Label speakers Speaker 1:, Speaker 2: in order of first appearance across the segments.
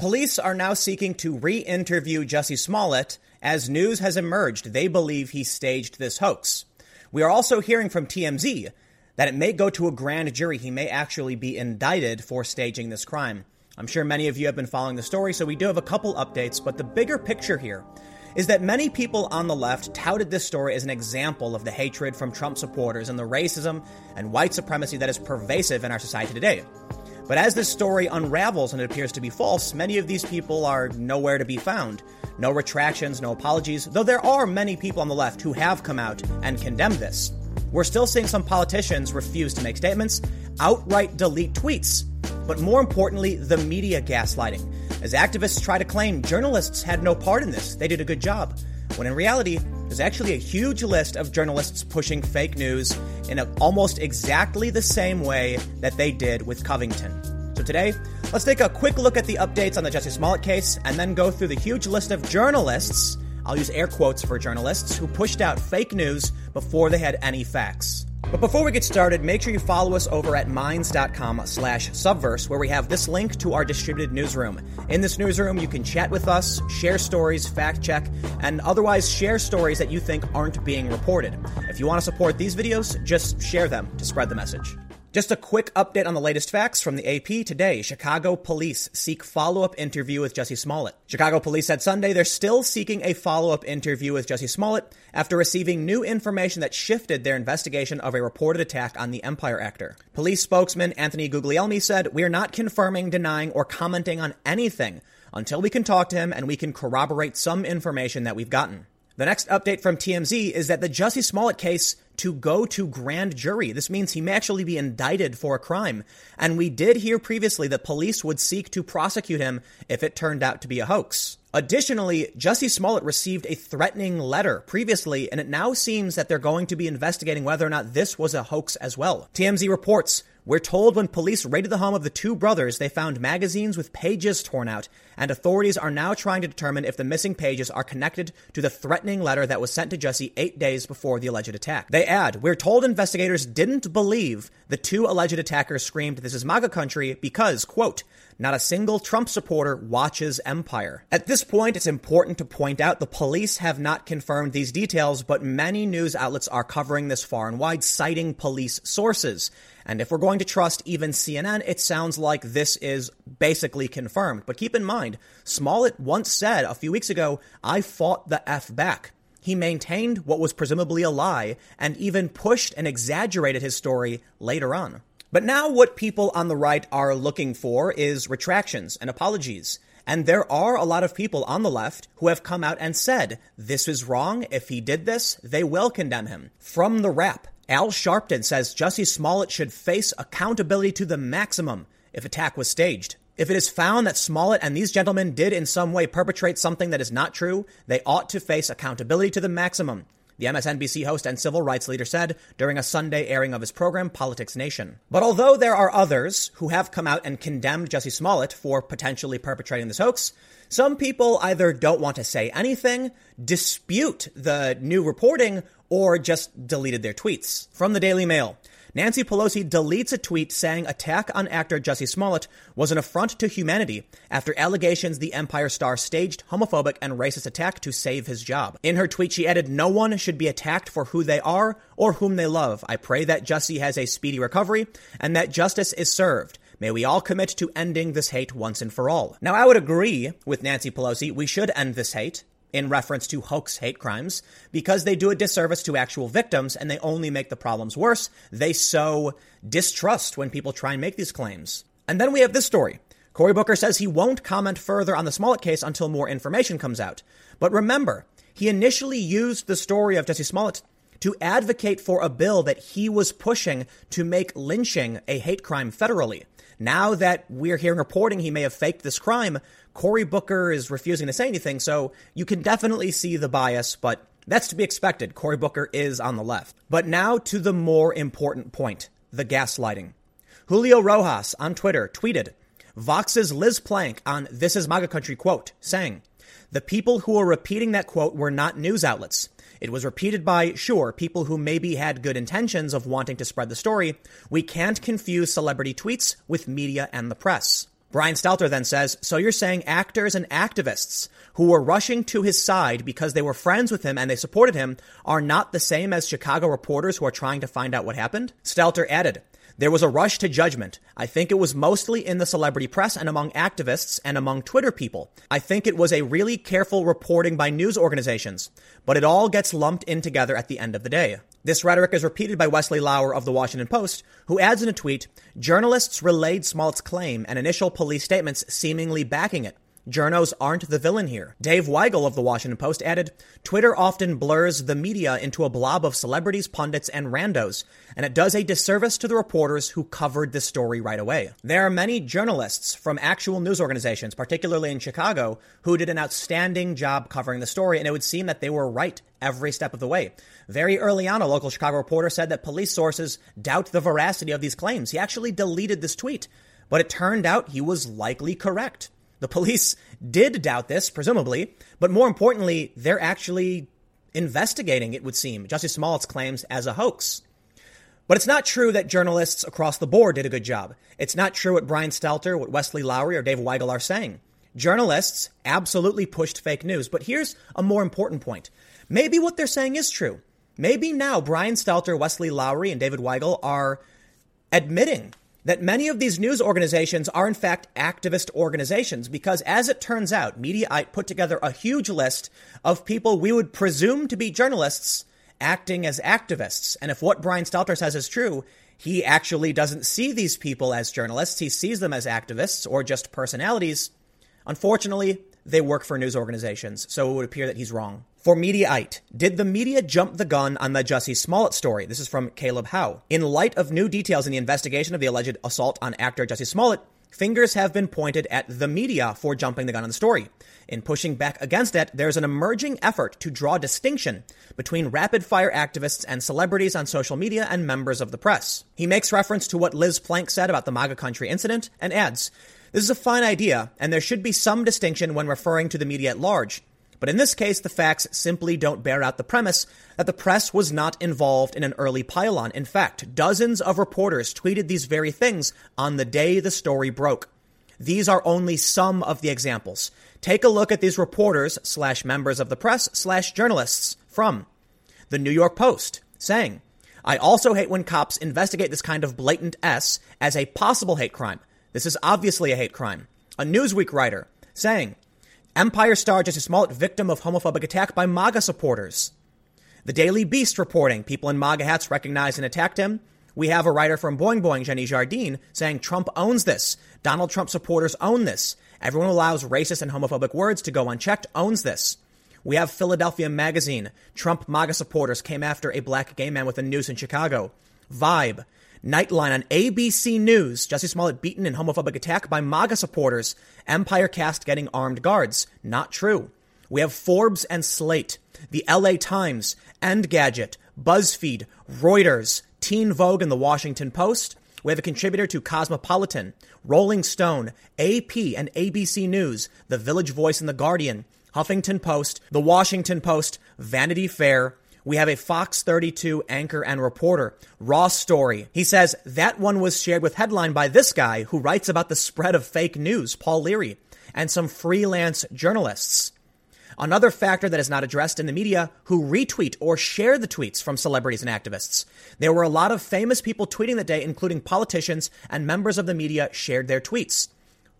Speaker 1: Police are now seeking to re interview Jussie Smollett as news has emerged they believe he staged this hoax. We are also hearing from TMZ that it may go to a grand jury. He may actually be indicted for staging this crime. I'm sure many of you have been following the story, so we do have a couple updates, but the bigger picture here is that many people on the left touted this story as an example of the hatred from Trump supporters and the racism and white supremacy that is pervasive in our society today. But as this story unravels and it appears to be false, many of these people are nowhere to be found. No retractions, no apologies, though there are many people on the left who have come out and condemned this. We're still seeing some politicians refuse to make statements, outright delete tweets, but more importantly, the media gaslighting. As activists try to claim journalists had no part in this, they did a good job. When in reality, there's actually a huge list of journalists pushing fake news in a, almost exactly the same way that they did with Covington. So today, let's take a quick look at the updates on the Jussie Smollett case and then go through the huge list of journalists, I'll use air quotes for journalists, who pushed out fake news before they had any facts. But before we get started, make sure you follow us over at minds.com slash subverse, where we have this link to our distributed newsroom. In this newsroom, you can chat with us, share stories, fact check, and otherwise share stories that you think aren't being reported. If you want to support these videos, just share them to spread the message. Just a quick update on the latest facts from the AP today. Chicago police seek follow-up interview with Jussie Smollett. Chicago police said Sunday they're still seeking a follow-up interview with Jussie Smollett after receiving new information that shifted their investigation of a reported attack on the Empire actor. Police spokesman Anthony Guglielmi said, "We are not confirming, denying, or commenting on anything until we can talk to him and we can corroborate some information that we've gotten." The next update from TMZ is that the Jussie Smollett case to go to grand jury. This means he may actually be indicted for a crime. And we did hear previously that police would seek to prosecute him if it turned out to be a hoax. Additionally, Jussie Smollett received a threatening letter previously, and it now seems that they're going to be investigating whether or not this was a hoax as well. TMZ reports we're told when police raided the home of the two brothers, they found magazines with pages torn out, and authorities are now trying to determine if the missing pages are connected to the threatening letter that was sent to Jussie eight days before the alleged attack. They add, We're told investigators didn't believe the two alleged attackers screamed, This is MAGA country, because, quote, not a single Trump supporter watches Empire. At this point, it's important to point out the police have not confirmed these details, but many news outlets are covering this far and wide, citing police sources. And if we're going to trust even CNN, it sounds like this is basically confirmed. But keep in mind, Smollett once said a few weeks ago, I fought the F back. He maintained what was presumably a lie and even pushed and exaggerated his story later on. But now what people on the right are looking for is retractions and apologies. And there are a lot of people on the left who have come out and said, this is wrong. If he did this, they will condemn him. From the Wrap, Al Sharpton says Jussie Smollett should face accountability to the maximum if attack was staged. If it is found that Smollett and these gentlemen did in some way perpetrate something that is not true, they ought to face accountability to the maximum the MSNBC host and civil rights leader said during a Sunday airing of his program, Politics Nation. But although there are others who have come out and condemned Jussie Smollett for potentially perpetrating this hoax, some people either don't want to say anything, dispute the new reporting, or just deleted their tweets. From the Daily Mail. Nancy Pelosi deletes a tweet saying attack on actor Jussie Smollett was an affront to humanity after allegations the Empire star staged homophobic and racist attack to save his job. In her tweet, she added, No one should be attacked for who they are or whom they love. I pray that Jussie has a speedy recovery and that justice is served. May we all commit to ending this hate once and for all. Now, I would agree with Nancy Pelosi. We should end this hate in reference to hoax hate crimes because they do a disservice to actual victims and they only make the problems worse. They sow distrust when people try and make these claims. And then we have this story. Cory Booker says he won't comment further on the Smollett case until more information comes out. But remember, he initially used the story of Jussie Smollett to advocate for a bill that he was pushing to make lynching a hate crime federally. Now that we're hearing reporting he may have faked this crime, Cory Booker is refusing to say anything, so you can definitely see the bias, but that's to be expected. Cory Booker is on the left. But now to the more important point the gaslighting. Julio Rosas on Twitter tweeted Vox's Liz Plank on This Is MAGA Country quote, saying, The people who are repeating that quote were not news outlets. It was repeated by, sure, people who maybe had good intentions of wanting to spread the story. We can't confuse celebrity tweets with media and the press. Brian Stelter then says, So you're saying actors and activists who were rushing to his side because they were friends with him and they supported him are not the same as Chicago reporters who are trying to find out what happened? Stelter added, there was a rush to judgment. I think it was mostly in the celebrity press and among activists and among Twitter people. I think it was a really careful reporting by news organizations, but it all gets lumped in together at the end of the day. This rhetoric is repeated by Wesley Lowery of the Washington Post, who adds in a tweet, journalists relayed Smollett's claim and initial police statements seemingly backing it. Journos aren't the villain here. Dave Weigel of the Washington Post added, Twitter often blurs the media into a blob of celebrities, pundits, and randos, and it does a disservice to the reporters who covered the story right away. There are many journalists from actual news organizations, particularly in Chicago, who did an outstanding job covering the story, and it would seem that they were right every step of the way. Very early on, a local Chicago reporter said that police sources doubt the veracity of these claims. He actually deleted this tweet, but it turned out he was likely correct. The police did doubt this, presumably, but more importantly, they're actually investigating, it would seem, Jussie Smollett's claims as a hoax. But it's not true that journalists across the board did a good job. It's not true what Brian Stelter, what Wesley Lowery, or Dave Weigel are saying. Journalists absolutely pushed fake news. But here's a more important point. Maybe what they're saying is true. Maybe now Brian Stelter, Wesley Lowery, and David Weigel are admitting that many of these news organizations are in fact activist organizations because as it turns out, Mediaite put together a huge list of people we would presume to be journalists acting as activists. And if what Brian Stelter says is true, he actually doesn't see these people as journalists. He sees them as activists or just personalities. Unfortunately, they work for news organizations, so it would appear that he's wrong. For Mediaite, did the media jump the gun on the Jussie Smollett story? This is from Caleb Howe. In light of new details in the investigation of the alleged assault on actor Jussie Smollett, fingers have been pointed at the media for jumping the gun on the story. In pushing back against it, there's an emerging effort to draw distinction between rapid fire activists and celebrities on social media and members of the press. He makes reference to what Liz Plank said about the MAGA country incident and adds, this is a fine idea, and there should be some distinction when referring to the media at large. But in this case, the facts simply don't bear out the premise that the press was not involved in an early pylon. In fact, dozens of reporters tweeted these very things on the day the story broke. These are only some of the examples. Take a look at these reporters slash members of the press slash journalists from the New York Post saying, I also hate when cops investigate this kind of blatant S as a possible hate crime. This is obviously a hate crime. A Newsweek writer saying, Empire star Jussie Smollett victim of homophobic attack by MAGA supporters. The Daily Beast reporting people in MAGA hats recognized and attacked him. We have a writer from Boing Boing, Xeni Jardin, saying Trump owns this. Donald Trump supporters own this. Everyone who allows racist and homophobic words to go unchecked owns this. We have Philadelphia Magazine. Trump MAGA supporters came after a black gay man with a noose in Chicago. Vibe. Nightline on ABC News. Jussie Smollett beaten in homophobic attack by MAGA supporters. Empire cast getting armed guards. Not true. We have Forbes and Slate, the LA Times, Engadget, BuzzFeed, Reuters, Teen Vogue, and the Washington Post. We have a contributor to Cosmopolitan, Rolling Stone, AP, and ABC News, The Village Voice and The Guardian, Huffington Post, The Washington Post, Vanity Fair, we have a Fox 32 anchor and reporter, Ross Story. He says that one was shared with headline by this guy who writes about the spread of fake news, Paul Leary, and some freelance journalists. Another factor that is not addressed in the media who retweet or share the tweets from celebrities and activists. There were a lot of famous people tweeting that day, including politicians and members of the media shared their tweets.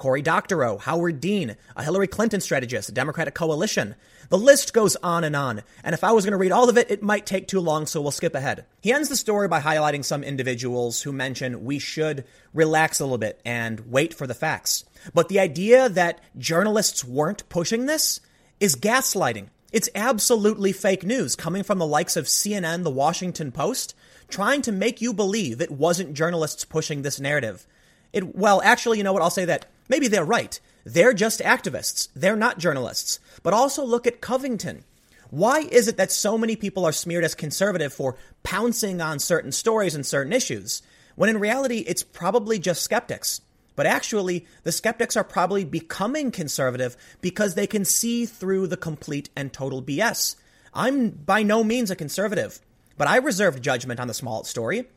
Speaker 1: Cory Doctorow, Howard Dean, a Hillary Clinton strategist, a Democratic coalition. The list goes on and on. And if I was going to read all of it, it might take too long, so we'll skip ahead. He ends the story by highlighting some individuals who mention we should relax a little bit and wait for the facts. But the idea that journalists weren't pushing this is gaslighting. It's absolutely fake news coming from the likes of CNN, the Washington Post, trying to make you believe it wasn't journalists pushing this narrative. It, well, actually, you know what? I'll say that maybe they're right. They're just activists. They're not journalists. But also look at Covington. Why is it that so many people are smeared as conservative for pouncing on certain stories and certain issues, when in reality it's probably just skeptics? But actually, the skeptics are probably becoming conservative because they can see through the complete and total BS. I'm by no means a conservative, but I reserved judgment on the Smollett story.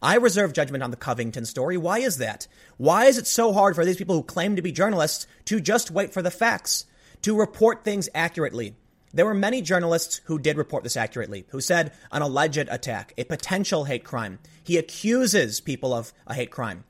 Speaker 1: I reserve judgment on the Covington story. Why is that? Why is it so hard for these people who claim to be journalists to just wait for the facts, to report things accurately? There were many journalists who did report this accurately, who said an alleged attack, a potential hate crime. He accuses people of a hate crime.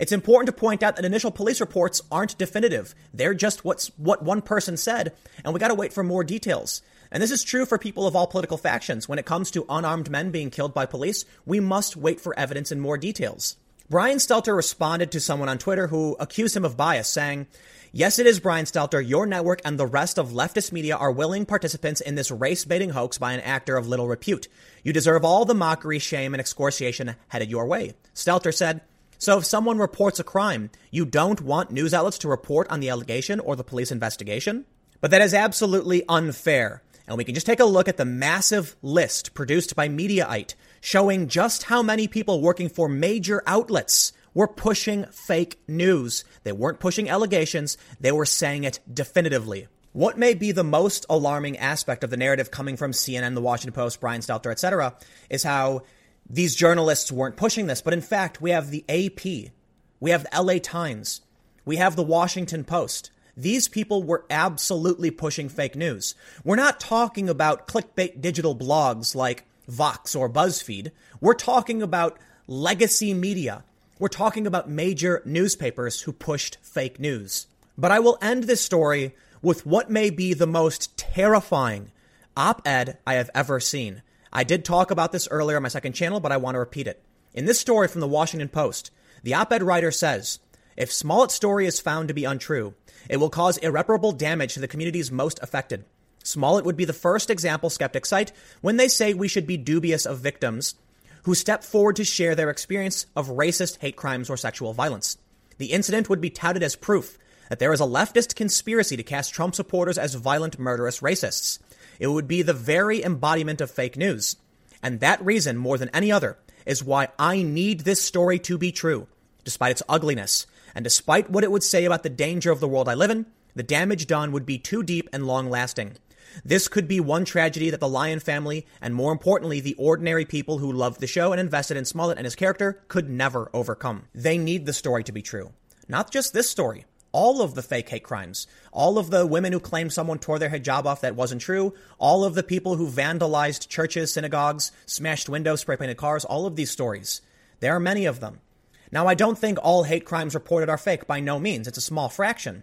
Speaker 1: It's important to point out that initial police reports aren't definitive. They're just what's what one person said, and we got to wait for more details. And this is true for people of all political factions. When it comes to unarmed men being killed by police, we must wait for evidence and more details. Brian Stelter responded to someone on Twitter who accused him of bias, saying, Yes, it is Brian Stelter. Your network and the rest of leftist media are willing participants in this race baiting hoax by an actor of little repute. You deserve all the mockery, shame, and excoriation headed your way. Stelter said, so if someone reports a crime, you don't want news outlets to report on the allegation or the police investigation? But that is absolutely unfair. And we can just take a look at the massive list produced by Mediaite showing just how many people working for major outlets were pushing fake news. They weren't pushing allegations, they were saying it definitively. What may be the most alarming aspect of the narrative coming from CNN, The Washington Post, Brian Stelter, etc., is how these journalists weren't pushing this, but in fact, we have the AP, we have the LA Times, we have the Washington Post. These people were absolutely pushing fake news. We're not talking about clickbait digital blogs like Vox or BuzzFeed. We're talking about legacy media. We're talking about major newspapers who pushed fake news. But I will end this story with what may be the most terrifying op ed I have ever seen. I did talk about this earlier on my second channel, but I want to repeat it. In this story from the Washington Post, the op ed writer says if Smollett's story is found to be untrue, it will cause irreparable damage to the communities most affected. Smollett would be the first example skeptics cite when they say we should be dubious of victims who step forward to share their experience of racist hate crimes or sexual violence. The incident would be touted as proof that there is a leftist conspiracy to cast Trump supporters as violent, murderous racists. It would be the very embodiment of fake news. And that reason, more than any other, is why I need this story to be true, despite its ugliness, and despite what it would say about the danger of the world I live in, the damage done would be too deep and long lasting. This could be one tragedy that the Lyon family, and more importantly, the ordinary people who loved the show and invested in Smollett and his character, could never overcome. They need the story to be true. Not just this story, all of the fake hate crimes, all of the women who claimed someone tore their hijab off that wasn't true, all of the people who vandalized churches, synagogues, smashed windows, spray painted cars, all of these stories. There are many of them. Now, I don't think all hate crimes reported are fake by no means. It's a small fraction.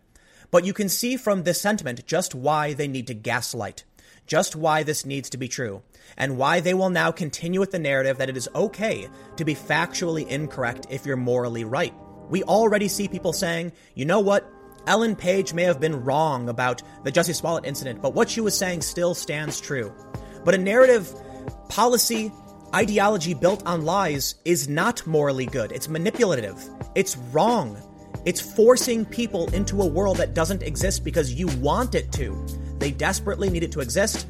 Speaker 1: But you can see from this sentiment just why they need to gaslight, just why this needs to be true, and why they will now continue with the narrative that it is okay to be factually incorrect if you're morally right. We already see people saying, you know what? Ellen Page may have been wrong about the Jussie Smollett incident, but what she was saying still stands true. But a narrative, policy, ideology built on lies is not morally good. It's manipulative. It's wrong. It's forcing people into a world that doesn't exist because you want it to. They desperately need it to exist,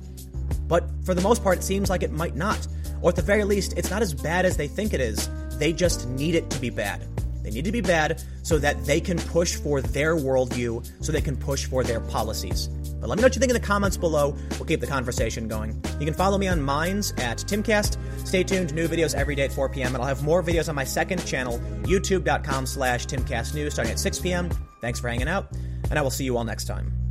Speaker 1: but for the most part, it seems like it might not. Or at the very least, it's not as bad as they think it is. They just need it to be bad. They need to be bad so that they can push for their worldview, so they can push for their policies. But let me know what you think in the comments below. We'll keep the conversation going. You can follow me on Minds at Timcast. Stay tuned, new videos every day at 4 p.m. And I'll have more videos on my second channel, youtube.com slash timcastnews, starting at 6 p.m. Thanks for hanging out, and I will see you all next time.